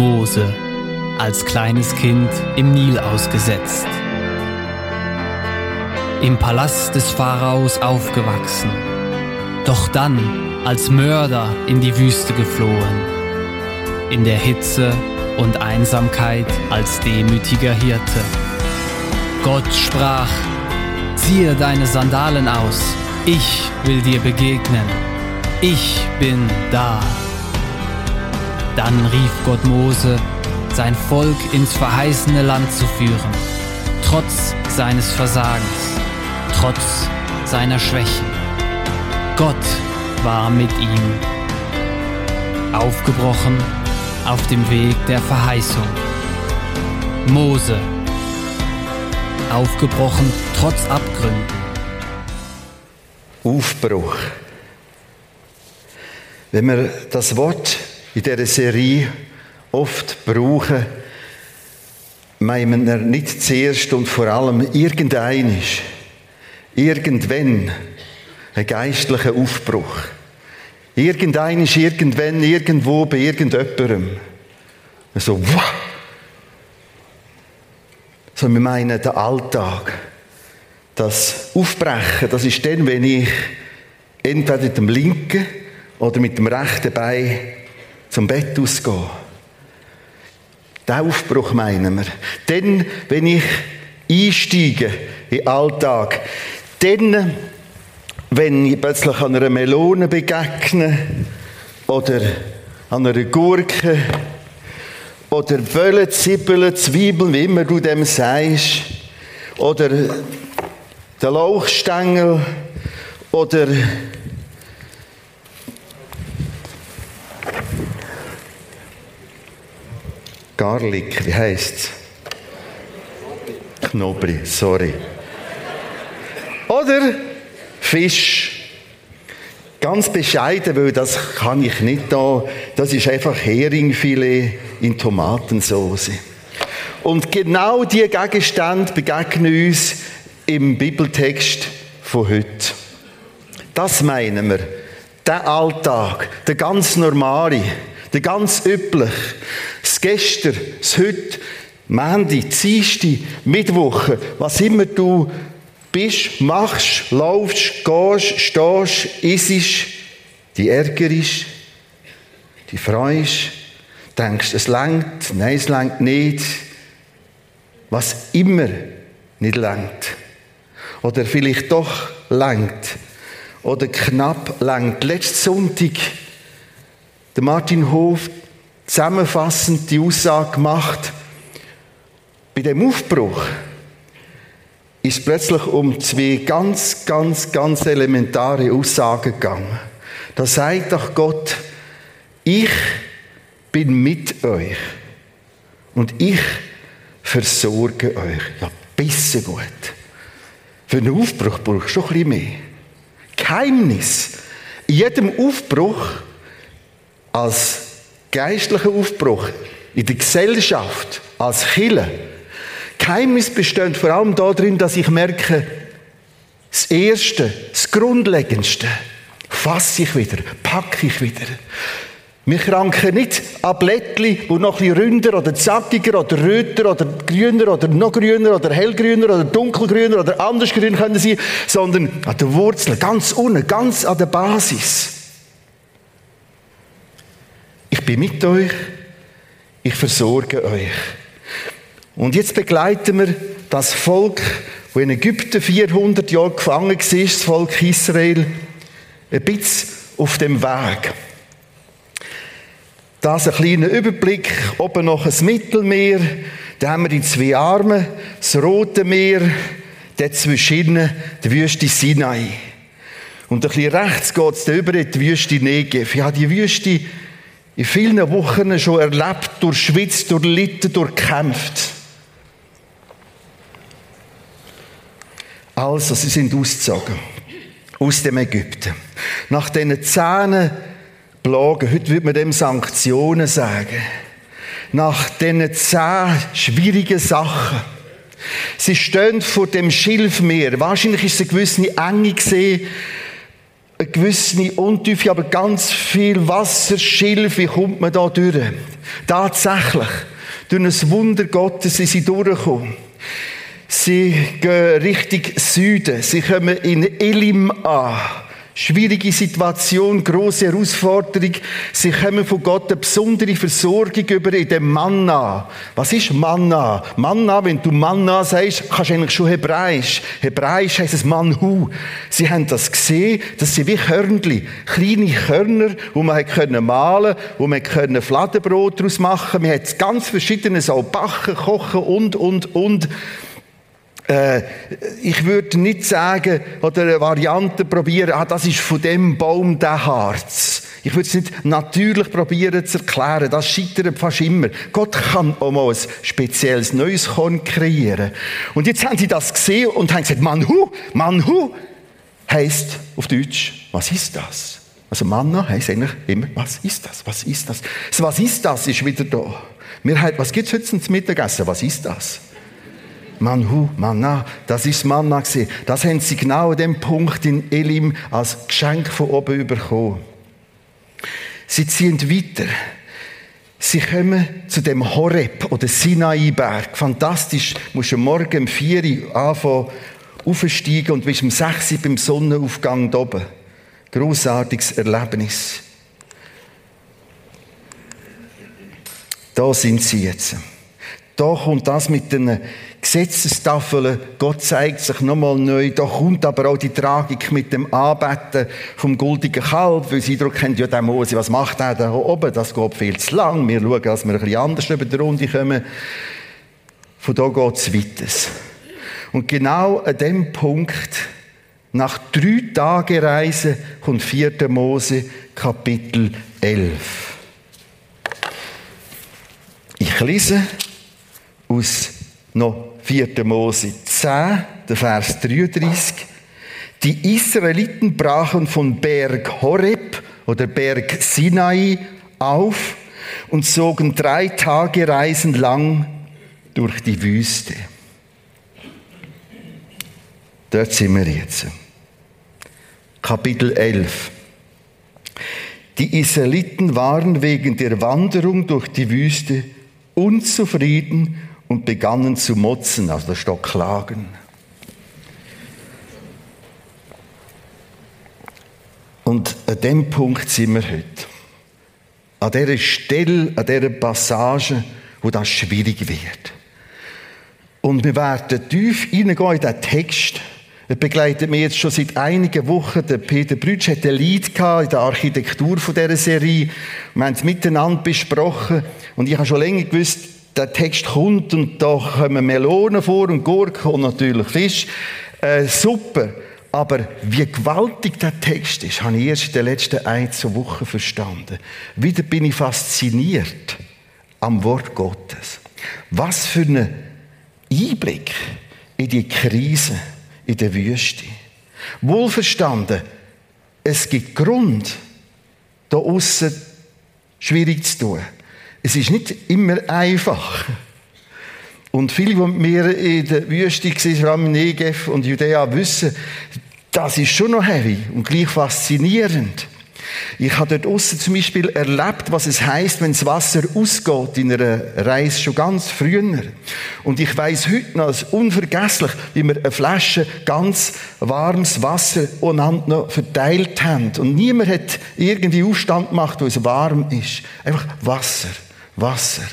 Mose, als kleines Kind im Nil ausgesetzt. Im Palast des Pharaos aufgewachsen, doch dann als Mörder in die Wüste geflohen, in der Hitze und Einsamkeit als demütiger Hirte. Gott sprach, ziehe deine Sandalen aus, ich will dir begegnen, ich bin da. Dann rief Gott Mose, sein Volk ins verheißene Land zu führen, trotz seines Versagens, trotz seiner Schwächen. Gott war mit ihm. Aufgebrochen auf dem Weg der Verheißung. Mose. Aufgebrochen trotz Abgründen. Aufbruch. Wenn wir das Wort in dieser Serie oft brauchen, meinen wir nicht zuerst und vor allem irgendeinisch, irgendwann, ein geistlicher Aufbruch. Irgendeinisch, irgendwann, irgendwo, bei irgendjemandem. So, wow! So, wir meinen den Alltag. Das Aufbrechen, das ist dann, wenn ich entweder mit dem linken oder mit dem rechten Bein zum Bett ausgehe. Den Aufbruch meinen wir. Dann, wenn ich einsteige in den Alltag, dann, wenn ich plötzlich an einer Melone begegne oder an einer Gurke oder Böllen, Zwiebeln, Zwiebeln, wie immer du dem sagst, oder der Lauchstängel oder Garlic, wie heißt's? Knobli, sorry. Oder Fisch. Ganz bescheiden, weil das kann ich nicht da. Das ist einfach Heringfilet in Tomatensauce. Und genau die Gegenstände begegnen uns im Bibeltext von heute. Das meinen wir. Der Alltag, der ganz normale, der ganz üblich, das Gestern, das Heute, Mandy, Dienstag, Mittwoche, was immer du bist, machst, laufst, gehst, stehst, isst, die ärgerst, die freust, denkst, es langt, nein, es langt nicht, was immer nicht langt. Oder vielleicht doch langt. Oder knapp langt. Letzten Sonntag, der Martin Hof zusammenfassend die Aussage gemacht, bei dem Aufbruch ist plötzlich um zwei ganz, ganz, ganz elementare Aussagen gegangen. Da sagt doch Gott, ich bin mit euch und ich versorge euch. Ja, besser gut. Für einen Aufbruch brauchst du schon ein bisschen mehr. Geheimnis. In jedem Aufbruch, als geistlicher Aufbruch, in der Gesellschaft, als Killer, Geheimnis besteht vor allem darin, dass ich merke, das Erste, das Grundlegendste, fasse ich wieder, packe ich wieder. Wir kranken nicht an Blättchen, die noch ein bisschen ründer oder zackiger oder röter oder grüner oder noch grüner oder hellgrüner oder dunkelgrüner oder anders grün können sein, sondern an der Wurzel, ganz unten, ganz an der Basis. Ich bin mit euch, ich versorge euch. Und jetzt begleiten wir das Volk, das in Ägypten 400 Jahre gefangen war, das Volk Israel, ein bisschen auf dem Weg. Das ein kleiner Überblick, oben noch ein Mittelmeer, da haben wir die zwei Arme, das Rote Meer, dazwischen die Wüste Sinai. Und ein bisschen rechts geht es über die Wüste Negev. Ja, die Wüste in vielen Wochen schon erlebt, durchschwitzt, durchlitten, durchkämpft. Also, sie sind ausgezogen aus dem Ägypten. Nach diesen Zähnen Plagen, heute würde man dem Sanktionen sagen. Nach diesen zehn schwierigen Sachen. Sie stehen vor dem Schilfmeer. Wahrscheinlich ist es eine gewisse Enge gesehen, eine gewisse Untiefe, aber ganz viel Wasserschilfe kommt man da durch. Tatsächlich. Durch ein Wunder Gottes sind sie durchgekommen. Sie gehen Richtung Süden. Sie kommen in Elim an. Schwierige Situation, große Herausforderung. Sie kommen von Gott eine besondere Versorgung über in dem Manna. Was ist Manna? Manna, wenn du Manna sagst, kannst du eigentlich schon Hebräisch. Hebräisch heisst es Manhu. Sie haben das gesehen, das sind wie Körnli. Kleine Körner, wo man können malen, wo man können Fladenbrot daraus machen. Man hat ganz verschiedene so backen, kochen und, und, und. Äh, ich würde nicht sagen oder eine Variante probieren, ah, das ist von dem Baum der Harz. Ich würde es nicht natürlich probieren zu erklären. Das scheitert fast immer. Gott kann auch mal ein spezielles neues Korn kreieren. Und jetzt haben sie das gesehen und haben gesagt, Manhu, Manhu, heisst auf Deutsch, was ist das? Also Manna heisst eigentlich immer, was ist das? Was ist das? Das was ist das ist wieder da. Wir haben, was gibt's heute zum Mittagessen? Was ist das? Manhu, Manna, das ist Manna gewesen. Das haben sie genau an dem Punkt in Elim als Geschenk von oben bekommen. Sie ziehen weiter. Sie kommen zu dem Horeb oder Sinai-Berg. Fantastisch. Du musst am Morgen um 4 Uhr anfangen, aufsteigen und bist um 6 Uhr beim Sonnenaufgang da oben. Grossartiges Erlebnis. Da sind sie jetzt. Da kommt das mit den Gesetzestafeln. Gott zeigt sich nochmal neu. Da kommt aber auch die Tragik mit dem Anbeten vom goldigen Kalb, weil sie Eindruck haben, ja, der Mose, was macht er da oben? Das geht viel zu lang. Wir schauen, dass wir ein bisschen anders über die Runde kommen. Von da geht es weiter. Und genau an dem Punkt, nach drei Tagen Reise, kommt 4. Mose, Kapitel 11. Ich lese aus noch 4. Mose 10, der Vers 33. Die Israeliten brachen von Berg Horeb oder Berg Sinai auf und zogen drei Tage Reisen lang durch die Wüste. Dort sind wir jetzt. Kapitel 11. Die Israeliten waren wegen der Wanderung durch die Wüste unzufrieden und begannen zu motzen, also da steht klagen. Und an dem Punkt sind wir heute. An dieser Stelle, an dieser Passage, wo das schwierig wird. Und wir werden tief hineingehen in diesen Text. Er begleitet mich jetzt schon seit einigen Wochen. Der Peter Brütsch hat ein Lied in der Architektur dieser Serie. Wir haben es miteinander besprochen. Und ich habe schon länger gewusst, der Text kommt und da kommen Melonen vor und Gurken und natürlich Fisch. Äh, super. Aber wie gewaltig der Text ist, habe ich erst in den letzten ein, zwei Wochen verstanden. Wieder bin ich fasziniert am Wort Gottes. Was für ein Einblick in die Krise in der Wüste. Wohlverstanden, es gibt Grund, da außen schwierig zu tun. Es ist nicht immer einfach. Und viele, die mit mir in der Wüste waren, vor allem in Negev und Judäa, wissen, das ist schon noch heavy und gleich faszinierend. Ich habe dort außen zum Beispiel erlebt, was es heißt, wenn das Wasser ausgeht in einer Reise schon ganz früher. Und ich weiß heute noch, es ist unvergesslich, wie wir eine Flasche ganz warmes Wasser untereinander verteilt haben. Und niemand hat irgendwie Aufstand gemacht, wo es warm ist. Einfach Wasser. Wasser.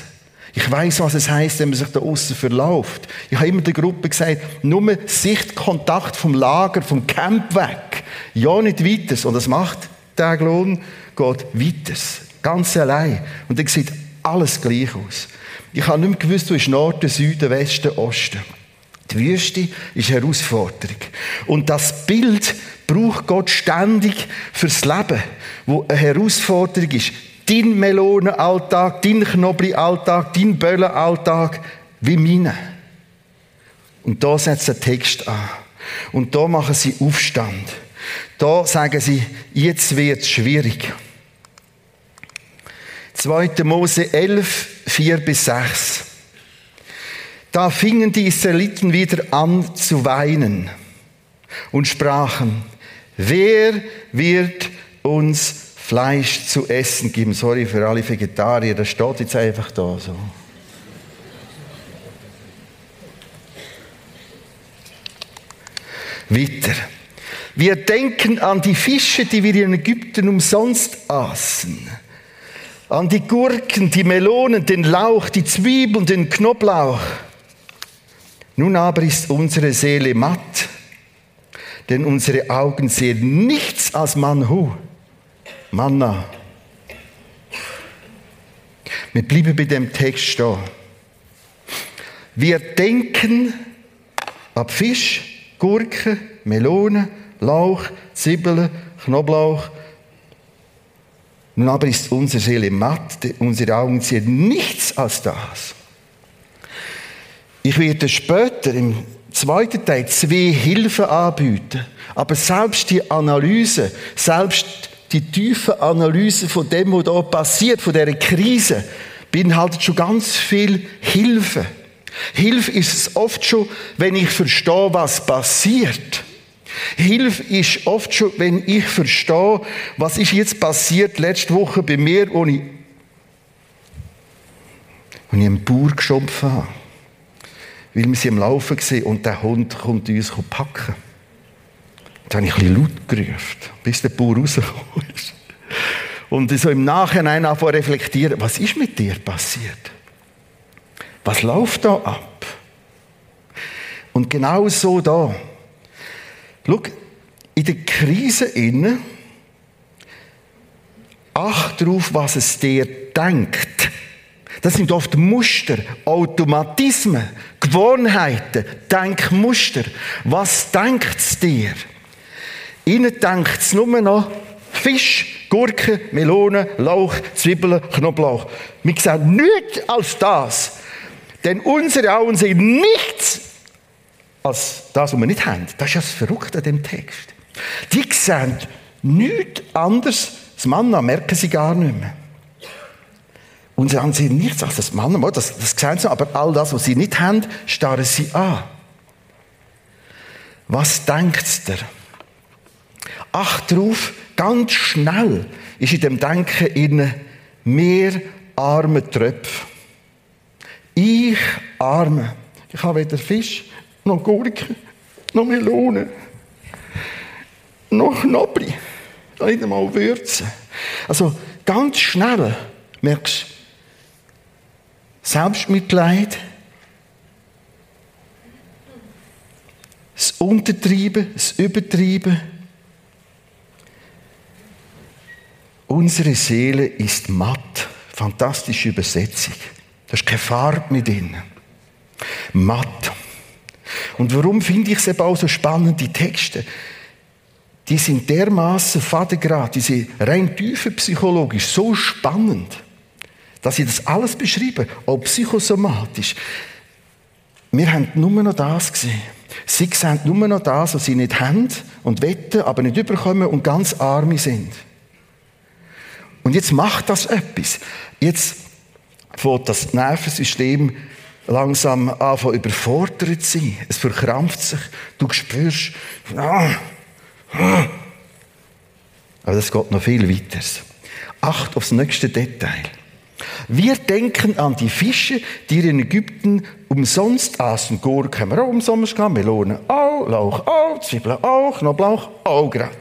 Ich weiß, was es heißt, wenn man sich da außen verläuft. Ich habe immer der Gruppe gesagt, nur Sichtkontakt vom Lager, vom Camp weg. Ja, nicht weiter. Und das macht der Lohn, geht weiter. Ganz allein. Und dann sieht alles gleich aus. Ich habe nicht mehr gewusst, wo ist Norden, Süden, Westen, Osten. Die Wüste ist eine Herausforderung. Und das Bild braucht Gott ständig fürs Leben, wo eine Herausforderung ist dein Melonenalltag, dein Knoblauchalltag, dein Böllenalltag wie meine. Und da setzt der Text an. Und da machen sie Aufstand. Da sagen sie, jetzt wird es schwierig. 2. Mose 11, 4 bis 6. Da fingen die Israeliten wieder an zu weinen und sprachen, Wer wird uns Fleisch zu essen geben? Sorry für alle Vegetarier, das steht jetzt einfach da so. Weiter. Wir denken an die Fische, die wir in Ägypten umsonst aßen. An die Gurken, die Melonen, den Lauch, die Zwiebeln, den Knoblauch. Nun aber ist unsere Seele matt, denn unsere Augen sehen nichts als Manhu, Manna. Wir bleiben bei dem Text stehen. Wir denken ab Fisch, Gurken, Melonen, Lauch, Zwiebeln, Knoblauch. Nun aber ist unsere Seele matt, unsere Augen sehen nichts als das. Ich werde später im zweiten Teil zwei Hilfen anbieten. Aber selbst die Analyse, selbst die tiefe Analyse von dem, was da passiert, von dieser Krise, beinhaltet schon ganz viel Hilfe. Hilfe ist es oft schon, wenn ich verstehe, was passiert. Hilfe ist oft schon, wenn ich verstehe, was ist jetzt passiert letzte Woche bei mir, wo ich, wo ich einen Bauer geschompfen habe. Weil wir sie am Laufen gesehen und der Hund kommt uns packen. Habe ich ein bisschen laut gerufen, bis der Bauer rausgekommen ist. Und so im Nachhinein anfangen reflektieren, was ist mit dir passiert? Was läuft da ab? Und genau so da. Schau, in der Krise innen, acht darauf, was es dir denkt. Das sind oft Muster, Automatismen, Gewohnheiten, Denkmuster. Was denkt es dir? Ihnen denkt es nur noch Fisch, Gurken, Melonen, Lauch, Zwiebeln, Knoblauch. Wir sehen nichts als das. Denn unsere Augen sehen nichts als das, was wir nicht haben. Das ist ja das Verrückte an dem Text. Die sehen nichts anderes. Das Manna merken sie gar nicht mehr. Unsere Augen sehen nichts als das Manna. Das, das sehen sie, aber all das, was sie nicht haben, starren sie an. Was denkt ihr? Acht drauf, ganz schnell ist in dem Denken in mehr arme Tröpfe. Ich arme. Ich habe weder Fisch noch Gurken, noch Melone, noch Knobli, nicht einmal Würzen. Also ganz schnell merkst du, Selbstmitleid, das Untertreiben, das Übertreiben. Unsere Seele ist matt. Fantastische Übersetzung. Da ist keine Farbe mit drin. Matt. Und warum finde ich es eben auch so spannend, die Texte? Die sind dermaßen fadengrad, diese rein tiefe psychologisch so spannend, dass sie das alles beschreiben, auch psychosomatisch. Wir haben nur noch das gesehen. Sie sehen nur noch das, was sie nicht haben und wetten, aber nicht überkommen und ganz arme sind. Und jetzt macht das etwas. Jetzt fängt das Nervensystem langsam anfangen überfordert zu sein. Es verkrampft sich. Du spürst, ah, ah. aber das geht noch viel weiter. Acht aufs nächste Detail. Wir denken an die Fische, die in Ägypten umsonst aßen. Gurken haben wir auch umsonst gehabt, Melonen auch, Lauch auch, Zwiebeln auch, Knoblauch auch gerade.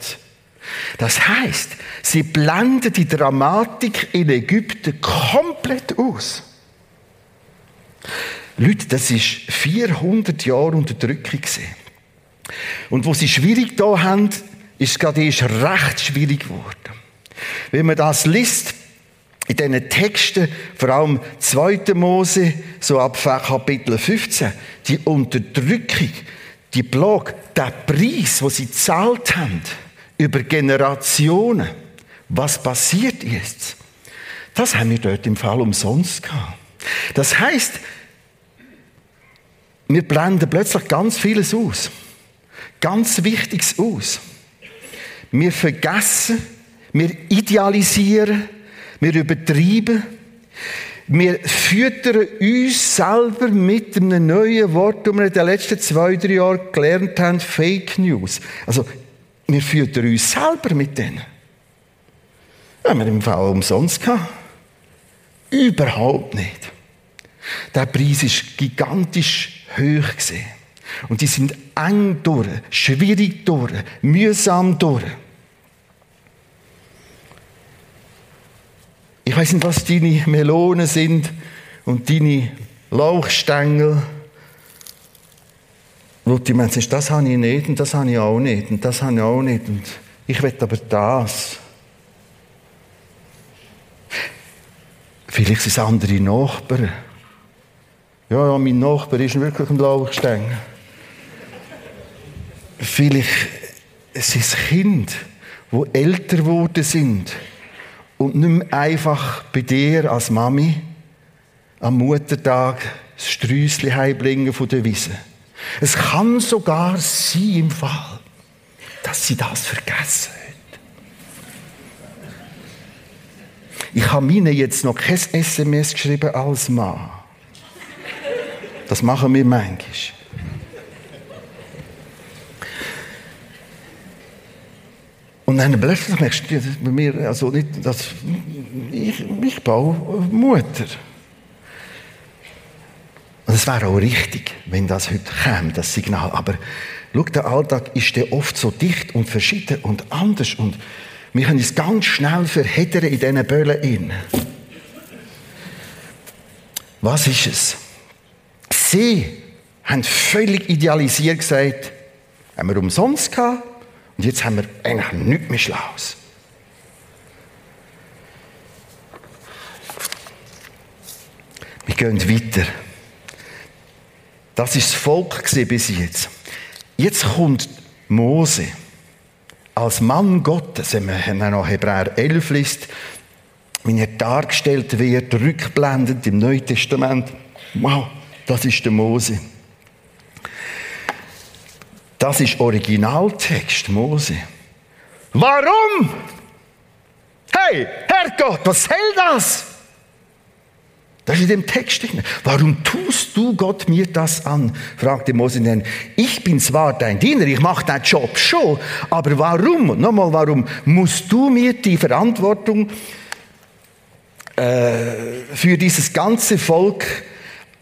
Das heißt, sie blenden die Dramatik in Ägypten komplett aus. Leute, das ist 400 Jahre Unterdrückung. Und wo sie schwierig da haben, ist gerade erst recht schwierig geworden. Wenn man das liest, in diesen Texten, vor allem 2. Mose, so ab Kapitel 15, die Unterdrückung, die Plage, der Preis, wo sie zahlt haben, über Generationen, was passiert ist, das haben wir dort im Fall umsonst gehabt. Das heißt, wir blenden plötzlich ganz vieles aus. Ganz Wichtiges aus. Wir vergessen, wir idealisieren, wir übertreiben, wir füttern uns selber mit einem neuen Wort, das wir in den letzten zwei, drei Jahren gelernt haben, Fake News. Also wir füttern uns selber mit denen. Haben wir im Fall umsonst gehabt? Überhaupt nicht. Der Preis ist gigantisch hoch gesehen. Und die sind eng durch, schwierig durch, mühsam durch. Ich weiß nicht, was deine Melonen sind und deine Lauchstängel. Wo die Menschen sagen, das habe ich nicht und das habe ich auch nicht und das habe ich auch nicht und ich will aber das. Vielleicht sind es andere Nachbarn. Ja, ja, mein Nachbar ist wirklich ein Lauchstängel. Vielleicht sind es Kinder, die älter geworden sind und nicht mehr einfach bei dir als Mami am Muttertag das Sträusschen heimbringen von der Wiese. Es kann sogar sein im Fall, dass sie das vergessen hat. Ich habe ihnen jetzt noch kein SMS geschrieben als Mann. Das machen wir manchmal. Und dann plötzlich merkst du, mir, also nicht, dass ich, ich baue Mutter. Und es wäre auch richtig, wenn das heute käme, das Signal. Aber schau, der Alltag ist der oft so dicht und verschieden und anders und wir können uns ganz schnell verheddern in diesen Böllen. Was ist es? Sie haben völlig idealisiert gesagt, haben wir umsonst gehabt, und jetzt haben wir eigentlich nichts mehr Schlaues. Wir gehen weiter. Das ist das Volk bis jetzt. Jetzt kommt Mose als Mann Gottes, wenn man noch Hebräer 11 liest, wenn er dargestellt wird, rückblendend im Neuen Testament. Wow, das ist der Mose. Das ist Originaltext Mose. Warum? Hey, Herrgott, was soll das? Das ist in dem Text drin. Warum tust du Gott mir das an? fragte Mose dann. Ich bin zwar dein Diener, ich mache deinen Job schon, aber warum, nochmal warum, musst du mir die Verantwortung äh, für dieses ganze Volk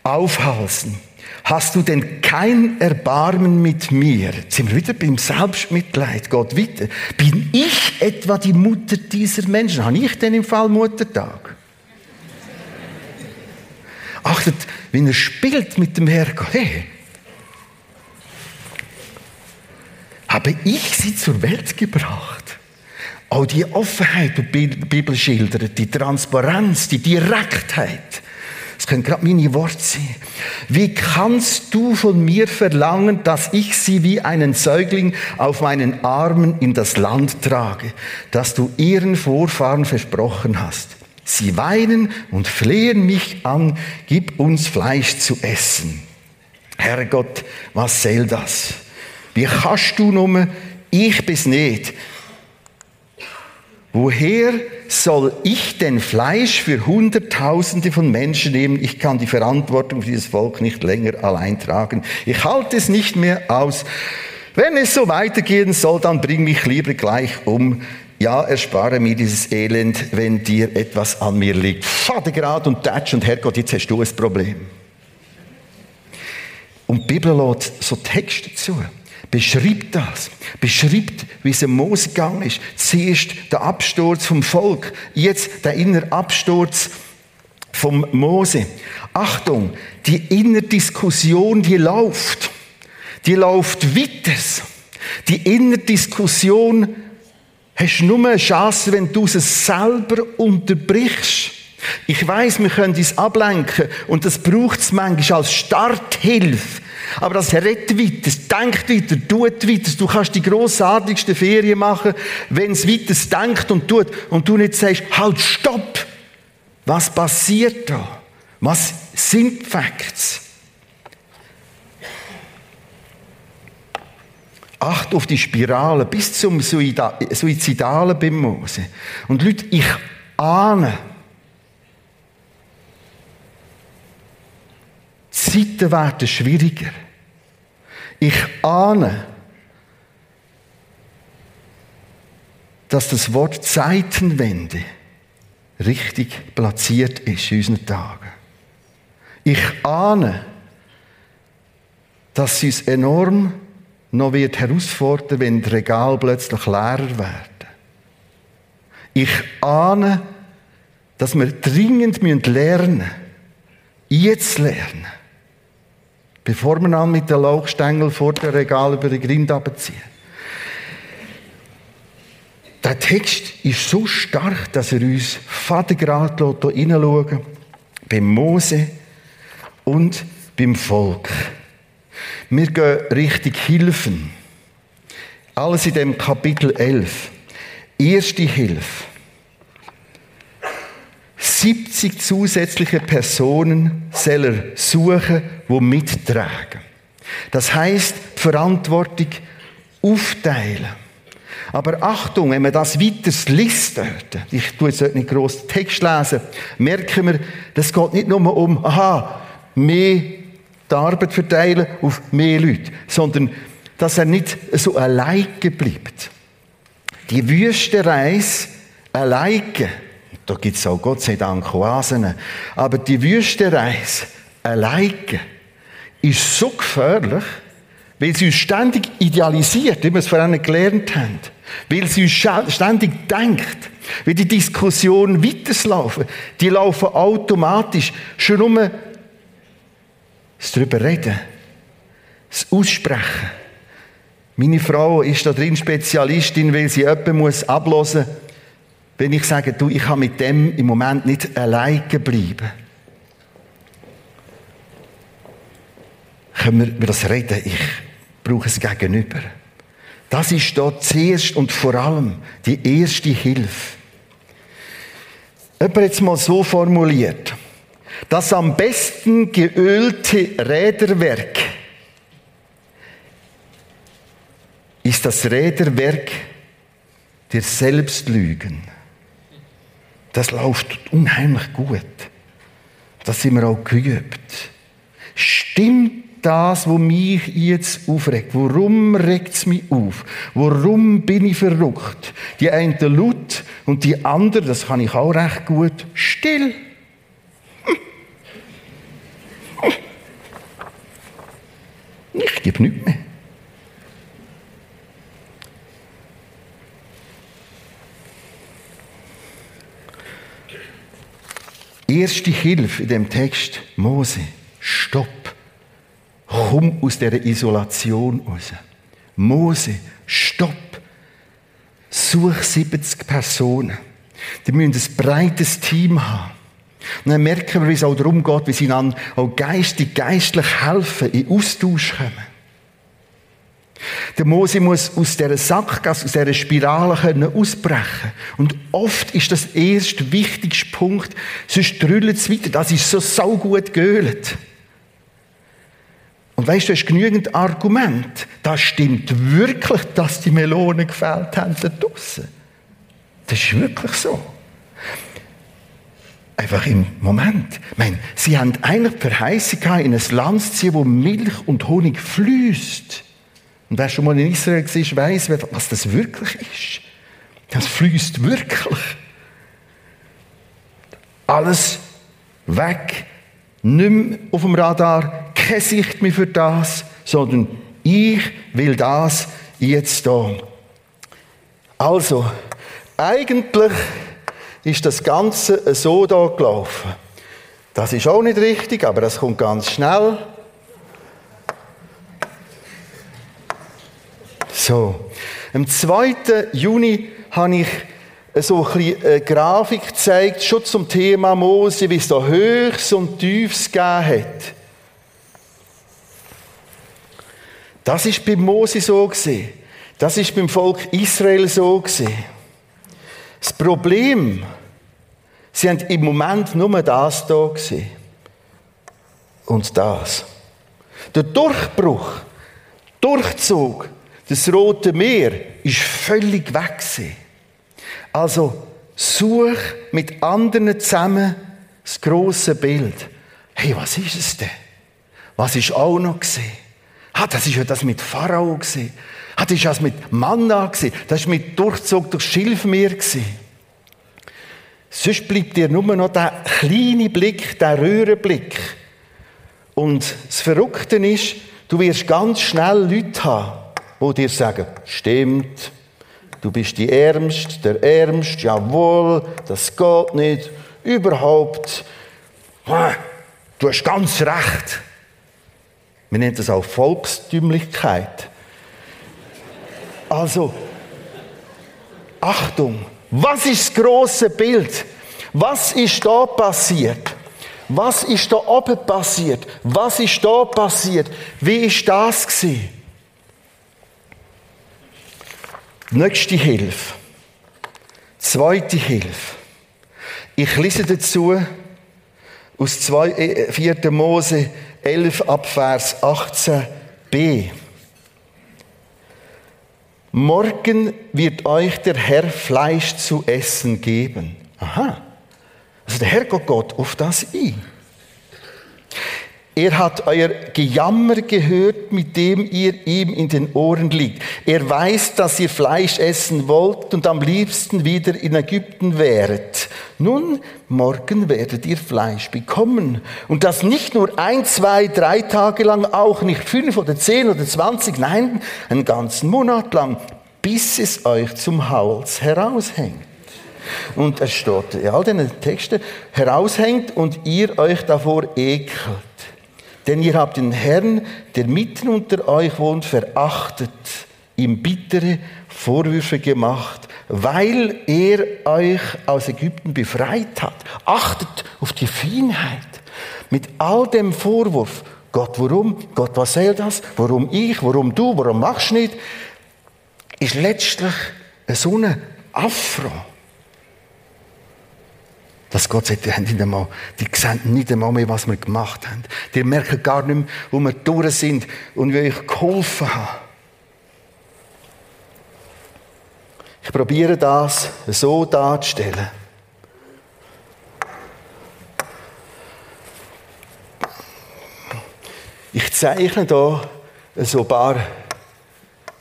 aufhalsen? Hast du denn kein Erbarmen mit mir? Jetzt sind wir wieder beim Selbstmitleid. Gott weiter. Bin ich etwa die Mutter dieser Menschen? Habe ich denn im Fall Muttertag? Achtet, wie er spielt mit dem Herrgott. Hey, habe ich sie zur Welt gebracht? Auch die Offenheit, die die Bibel schildert, die Transparenz, die Direktheit. Das können gerade meine Worte sein. Wie kannst du von mir verlangen, dass ich sie wie einen Säugling auf meinen Armen in das Land trage, das du ihren Vorfahren versprochen hast? Sie weinen und flehen mich an, gib uns Fleisch zu essen. Herrgott, was soll das? Wie kannst du nur, ich bis nicht. Woher soll ich denn Fleisch für Hunderttausende von Menschen nehmen? Ich kann die Verantwortung für dieses Volk nicht länger allein tragen. Ich halte es nicht mehr aus. Wenn es so weitergehen soll, dann bring mich lieber gleich um. Ja, erspare mir dieses Elend, wenn dir etwas an mir liegt. Vatergrad und Tatsch und Herrgott, jetzt hast du ein Problem. Und die Bibel lädt so Texte zu beschreibt das. Beschreibt, wie es Mose gegangen ist. Zuerst der Absturz vom Volk, jetzt der innere Absturz vom Mose. Achtung, die innere Diskussion, die läuft. Die läuft weiter. Die innere Diskussion hast du nur eine Chance, wenn du sie selber unterbrichst. Ich weiß, wir können uns ablenken und das braucht es manchmal als Starthilfe. Aber das redet weiter, es denkt weiter, tut weiter. Du kannst die grossartigste Ferien machen, wenn es weiter denkt und tut und du nicht sagst, halt, stopp! Was passiert da? Was sind Facts? Acht auf die Spirale bis zum Suizidalen beim Mose. Und Leute, ich ahne, Zeiten werden schwieriger. Ich ahne, dass das Wort Zeitenwende richtig platziert ist in unseren Tagen. Ich ahne, dass sie uns enorm noch wird herausfordern, wenn die Regal plötzlich leerer werden. Ich ahne, dass wir dringend lernen müssen, jetzt lernen, bevor wir dann mit den Lauchstängeln vor dem Regal über die Grind abziehen. Der Text ist so stark, dass er uns fadengrad hineinschauen beim Mose und beim Volk. Wir gehen richtig Hilfen. Alles in dem Kapitel 11. Erste Hilfe. 70 zusätzliche Personen soll er suchen, die mittragen. Das heißt, Verantwortung aufteilen. Aber Achtung, wenn man das weiter liest, ich tue jetzt nicht groß Text lesen, merken wir, das geht nicht nur um, aha, mehr die Arbeit verteilen auf mehr Leute, sondern dass er nicht so alleine bleibt. Die Wüstenreise alleine, da gibt es auch Gott sei Dank Oasen, aber die Wüstenreise alleine ist so gefährlich, weil sie uns ständig idealisiert, wie wir es vorhin gelernt haben. Weil sie uns ständig denkt, wie die Diskussionen weiterlaufen. Die laufen automatisch. Schon nur das darüber reden, das Aussprechen. Meine Frau ist da drin Spezialistin, weil sie jemanden muss ablosen muss, wenn ich sage, du, ich kann mit dem im Moment nicht alleine bleiben. Können wir das reden? Ich brauche es gegenüber. Das ist da zuerst und vor allem die erste Hilfe. Jemand hat es mal so formuliert. Das am besten geölte Räderwerk ist das Räderwerk der Selbstlügen. Das läuft unheimlich gut. Das sind wir auch geübt. Stimmt das, was mich jetzt aufregt? Warum regt es mich auf? Warum bin ich verrückt? Die eine laut und die andere, das kann ich auch recht gut, still. Ich gebe nichts mehr. Erste Hilfe in dem Text, Mose, stopp. Komm aus der Isolation raus. Mose, stopp. Such 70 Personen. Die müssen ein breites Team haben. Und dann merken wir, wie es auch darum geht, wie sie dann auch geistig, geistlich helfen, in Austausch kommen. Der Mose muss aus dieser Sackgasse, aus dieser Spirale können ausbrechen. Und oft ist das erste wichtigste Punkt, sonst drüllt es weiter. Das ist so saugut geölt. Und weißt du, du hast genügend Argument. Das stimmt wirklich, dass die Melonen gefällt haben da. Das ist wirklich so. Einfach im Moment. Ich meine, sie haben die Verheißung in ein Land zu ziehen, wo Milch und Honig fließt. Und wer schon mal in Israel war, weiß, was das wirklich ist. Das fließt wirklich. Alles weg, nicht mehr auf dem Radar, keine Sicht mehr für das, sondern ich will das jetzt da. Also, eigentlich ist das Ganze so da gelaufen. Das ist auch nicht richtig, aber das kommt ganz schnell. So. Am 2. Juni habe ich so ein eine Grafik gezeigt, schon zum Thema Mose, wie es da Höchst und Tiefs gegeben hat. Das ist beim Mose so gesehen. Das ist beim Volk Israel so gesehen. Das Problem, sie haben im Moment nur das da gesehen. Und das. Der Durchbruch, Durchzug, das Rote Meer ist völlig weg gewesen. Also such mit anderen zusammen das große Bild. Hey, was ist es denn? Was ist auch noch gesehen? Ah, das ist ja das mit Pharao gesehen. Das war das mit Manna, das war mit Durchzug durchs Schilfmeer. Sonst bleibt dir nur noch der kleine Blick, der Röhrenblick. Und das Verrückte ist, du wirst ganz schnell Leute haben, die dir sagen, stimmt, du bist die Ärmste, der Ärmste, jawohl, das geht nicht, überhaupt, du hast ganz recht. Wir nennen das auch Volkstümlichkeit. Also, Achtung, was ist das große Bild? Was ist da passiert? Was ist da oben passiert? Was ist da passiert? Wie ist das gewesen? Nächste Hilfe. Zweite Hilfe. Ich lese dazu aus 2, 4. Äh, Mose 11 ab Vers 18b. Morgen wird euch der Herr Fleisch zu essen geben. Aha. Also der Herr Gott auf das ein. Er hat euer Gejammer gehört, mit dem ihr ihm in den Ohren liegt. Er weiß, dass ihr Fleisch essen wollt und am liebsten wieder in Ägypten wäret. Nun, morgen werdet ihr Fleisch bekommen. Und das nicht nur ein, zwei, drei Tage lang, auch nicht fünf oder zehn oder zwanzig, nein, einen ganzen Monat lang, bis es euch zum Hals heraushängt. Und es steht in all diesen Texten, heraushängt und ihr euch davor ekelt. Denn ihr habt den Herrn, der mitten unter euch wohnt, verachtet, ihm bittere Vorwürfe gemacht, weil er euch aus Ägypten befreit hat. Achtet auf die Feinheit. Mit all dem Vorwurf, Gott, warum? Gott, was soll das? Warum ich? Warum du? Warum machst du nicht? Ist letztlich so eine Afro dass Gott sagt, die, haben nicht einmal, die sehen nicht einmal mehr, was wir gemacht haben. Die merken gar nicht mehr, wo wir durch sind und wie ich geholfen habe. Ich probiere das so darzustellen. Ich zeichne hier so ein paar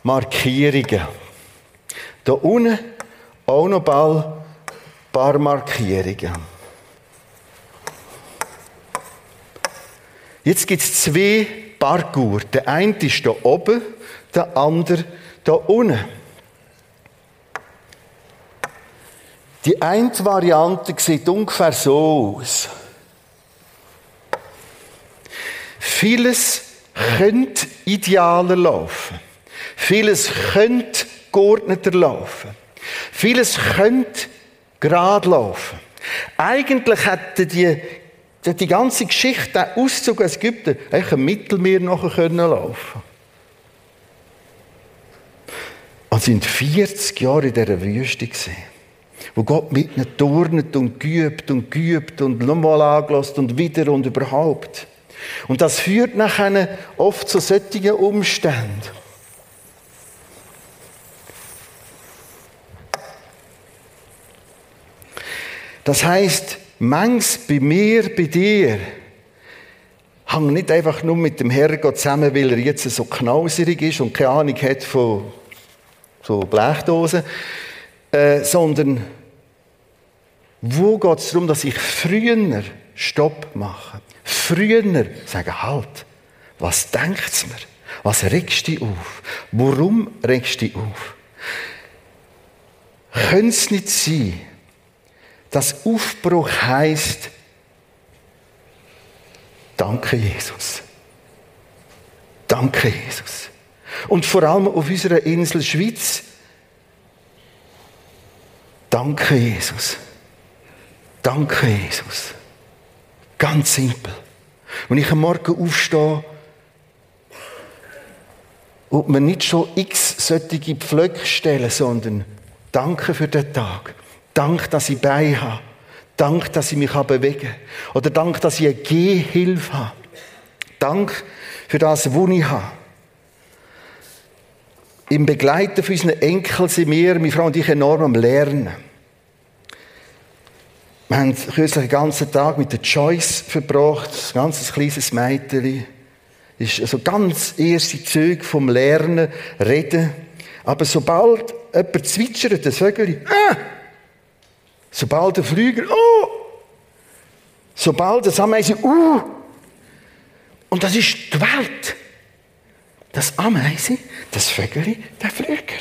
Markierungen. Da unten auch noch bald paar Markierungen. Jetzt gibt es zwei Parcours. Der eine ist hier oben, der andere hier unten. Die eine Variante sieht ungefähr so aus. Vieles könnte idealer laufen. Vieles könnte geordneter laufen. Vieles könnte gerade laufen. Eigentlich hätte die, die ganze Geschichte, der Auszug aus Ägypten, eigentlich im Mittelmeer nachher können laufen Und sind 40 Jahre in dieser Wüste gesehen, wo Gott mit ihnen turnet und geübt und geübt und nochmal angelost und wieder und überhaupt. Und das führt nachher oft zu solchen Umständen. Das heißt, mangs bei mir, bei dir, hängt nicht einfach nur mit dem Herrgott zusammen, weil er jetzt so knauserig ist und keine Ahnung hat von so Blechdosen, äh, sondern wo geht es darum, dass ich früher Stopp mache? Früher sage, halt, was denkt mir? Was regst du auf? Warum regst du auf? Könnte es nicht sein, dass Aufbruch heißt, danke Jesus. Danke Jesus. Und vor allem auf unserer Insel Schweiz, danke Jesus. Danke Jesus. Ganz simpel. Wenn ich am Morgen aufstehe, und mir nicht schon x solche Pflöcke stellen, sondern danke für den Tag. Dank, dass ich bei habe. Dank, dass ich mich bewegen kann. Oder Dank, dass ich eine Gehhilfe habe. Dank für das, was ich habe. Im Begleiten von unseren Enkeln sind wir, meine Frau und ich, enorm am Lernen. Wir haben kürzlich den ganzen Tag mit der Joyce verbracht, ein ganz kleines Mädchen. Ist also ganz erste Züge vom Lernen, Reden. Aber sobald jemand zwitschert, das Vögel, ah! Sobald der Flüger, oh! Sobald das Ameisen, uh! Und das ist die Welt. Das Ameisen, das Vögel, der Flüger.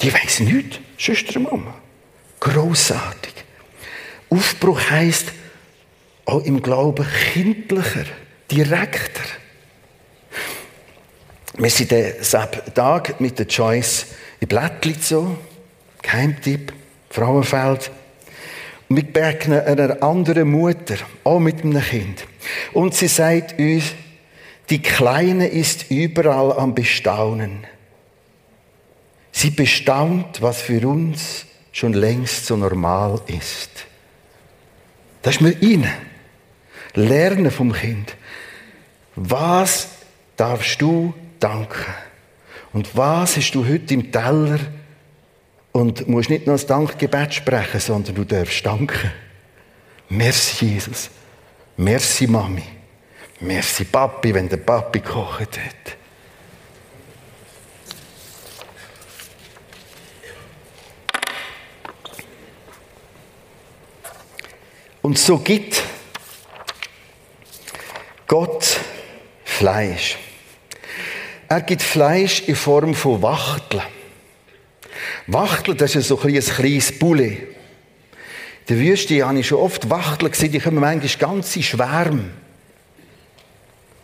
Die weiß nichts, Schwester Mama. Grossartig. Aufbruch heisst auch im Glauben kindlicher, direkter. Wir sind den Tag mit der Joyce in Blättli so, Geheimtipp, Frauenfeld. Und wir begegnen einer anderen Mutter, auch mit einem Kind. Und sie sagt uns, die Kleine ist überall am Bestaunen. Sie bestaunt, was für uns schon längst so normal ist. Das ist mir rein. Lernen vom Kind. Was darfst du danken? Und was hast du heute im Teller? Und musst nicht nur das Dankgebet sprechen, sondern du darfst danken. Merci, Jesus. Merci, Mami. Merci, Papi, wenn der Papi gekocht hat. Und so gibt Gott Fleisch. Er gibt Fleisch in Form von Wachteln. Wachteln, das ist so ein kleines Bulle. In der Wüste habe ich schon oft Wachteln gesehen, die kommen manchmal ganze Schwärme.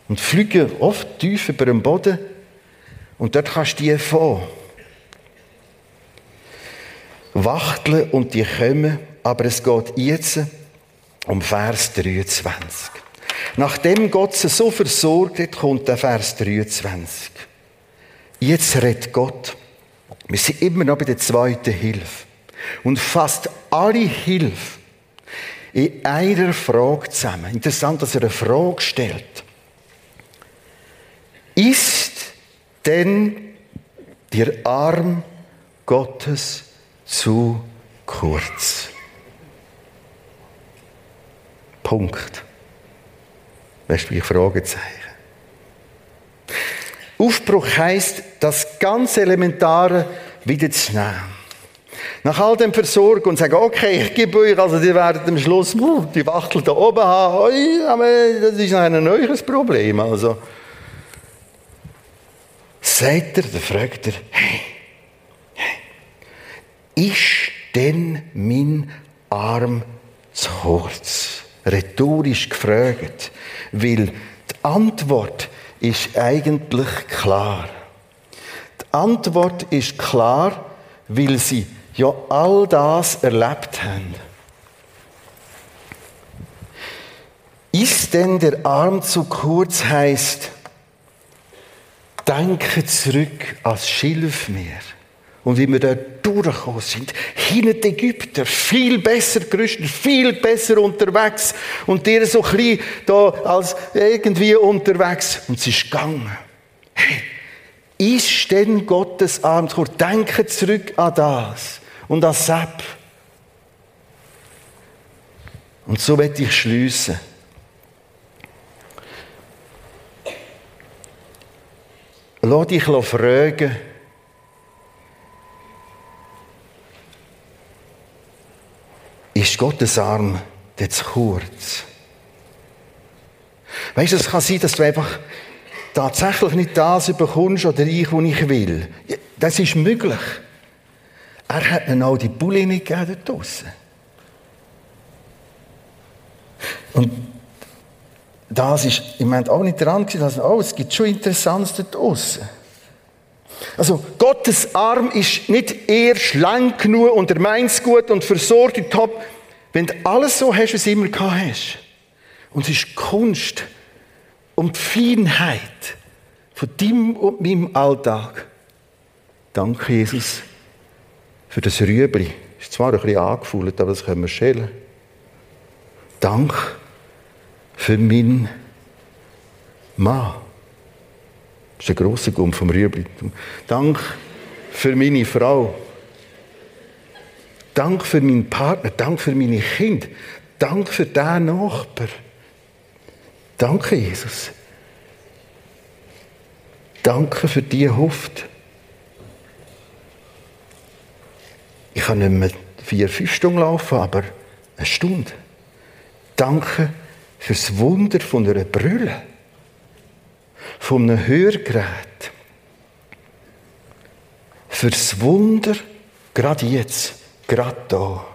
Und fliegen oft tief über den Boden. Und dort kannst du die fahren. Wachteln und die kommen, aber es geht jetzt um Vers 23. Nachdem Gott sie so versorgt hat, kommt der Vers 23. Jetzt redet Gott. Wir sind immer noch bei der zweiten Hilfe. Und fast alle Hilfe in einer Frage zusammen. Interessant, dass er eine Frage stellt. Ist denn der Arm Gottes zu kurz? Punkt. Weißt du, wie Fragezeichen. Aufbruch heisst, das ganz Elementare wieder zu nehmen. Nach all dem Versorgen und sagen, okay, ich gebe euch, also die werden am Schluss die Wachtel da oben haben, aber das ist ein neues Problem. Also, sagt er, dann fragt er, hey, hey, ist denn mein Arm zu kurz? rhetorisch gefragt, weil die Antwort ist eigentlich klar. Die Antwort ist klar, weil sie ja all das erlebt haben. Ist denn der Arm zu kurz heißt, denke zurück als Schilfmeer und wie wir da durchgekommen sind. Hinter die Ägypter, viel besser gerüstet, viel besser unterwegs. Und der so klein da als irgendwie unterwegs. Und sie ist gegangen. Hey, ist denn Gottes Arm kurz? Denke zurück an das und an Sepp. Und so werde ich schließen. Lass dich fragen, ist Gottes Arm zu kurz. Weißt du, es kann sein, dass du einfach tatsächlich nicht das bekommst oder ich, was ich will. Das ist möglich. Er hat ihnen auch die Bulle nicht gegeben draussen. Und das ist im Moment auch nicht dran gewesen, dass, oh, es gibt schon Interessantes dort draussen. Also Gottes Arm ist nicht eher schlank genug und er meint gut und versorgt dich top, wenn du alles so hast, wie du immer gehabt hast. Und es ist Kunst und die Feinheit von deinem und meinem Alltag. Danke, Jesus, für das Rüebli. Ist zwar ein bisschen angefühlt, aber das können wir schälen. Dank für meinen Mann. Das ist ein grosser Gumm vom Rüebli. Dank für meine Frau. Dank für meinen Partner. Dank für meine Kinder. Dank für den Nachbar. Danke, Jesus. Danke für die Hoft. Ich kann nicht mehr vier, fünf Stunden laufen, aber eine Stunde. Danke fürs Wunder von einer Brille, von einem Hörgerät, fürs Wunder, gerade jetzt, gerade da.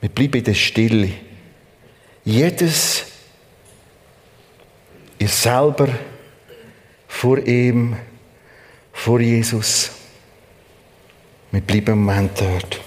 Wir bleiben in der Stille. Jedes ist selber vor ihm, vor Jesus. Wir bleiben im Moment dort.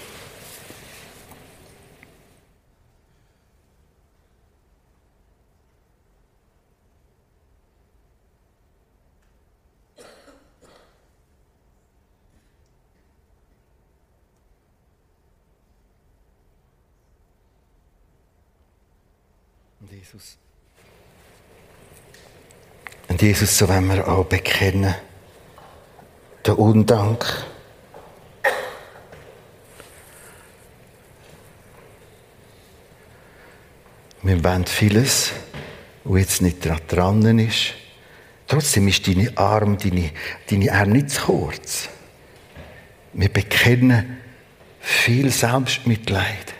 Jesus. Und Jesus, so wollen wir auch bekennen, der Undank. Wir wollen vieles, was jetzt nicht dran ist. Trotzdem ist deine Arm, deine, deine Arme nicht zu kurz. Wir bekennen viel Selbstmitleid.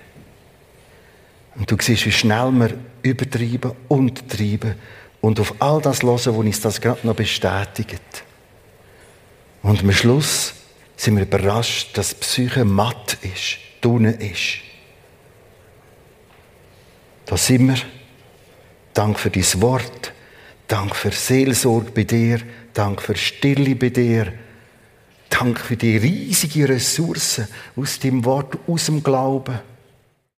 Und du siehst, wie schnell wir übertreiben und treiben und auf all das hören, wo uns das gerade noch bestätigt. Und am Schluss sind wir überrascht, dass die Psyche matt ist, dunne ist. Da sind wir. Dank für dein Wort. Dank für Seelsorge bei dir. Dank für Stille bei dir. Dank für die riesigen Ressourcen aus dem Wort, aus dem Glauben.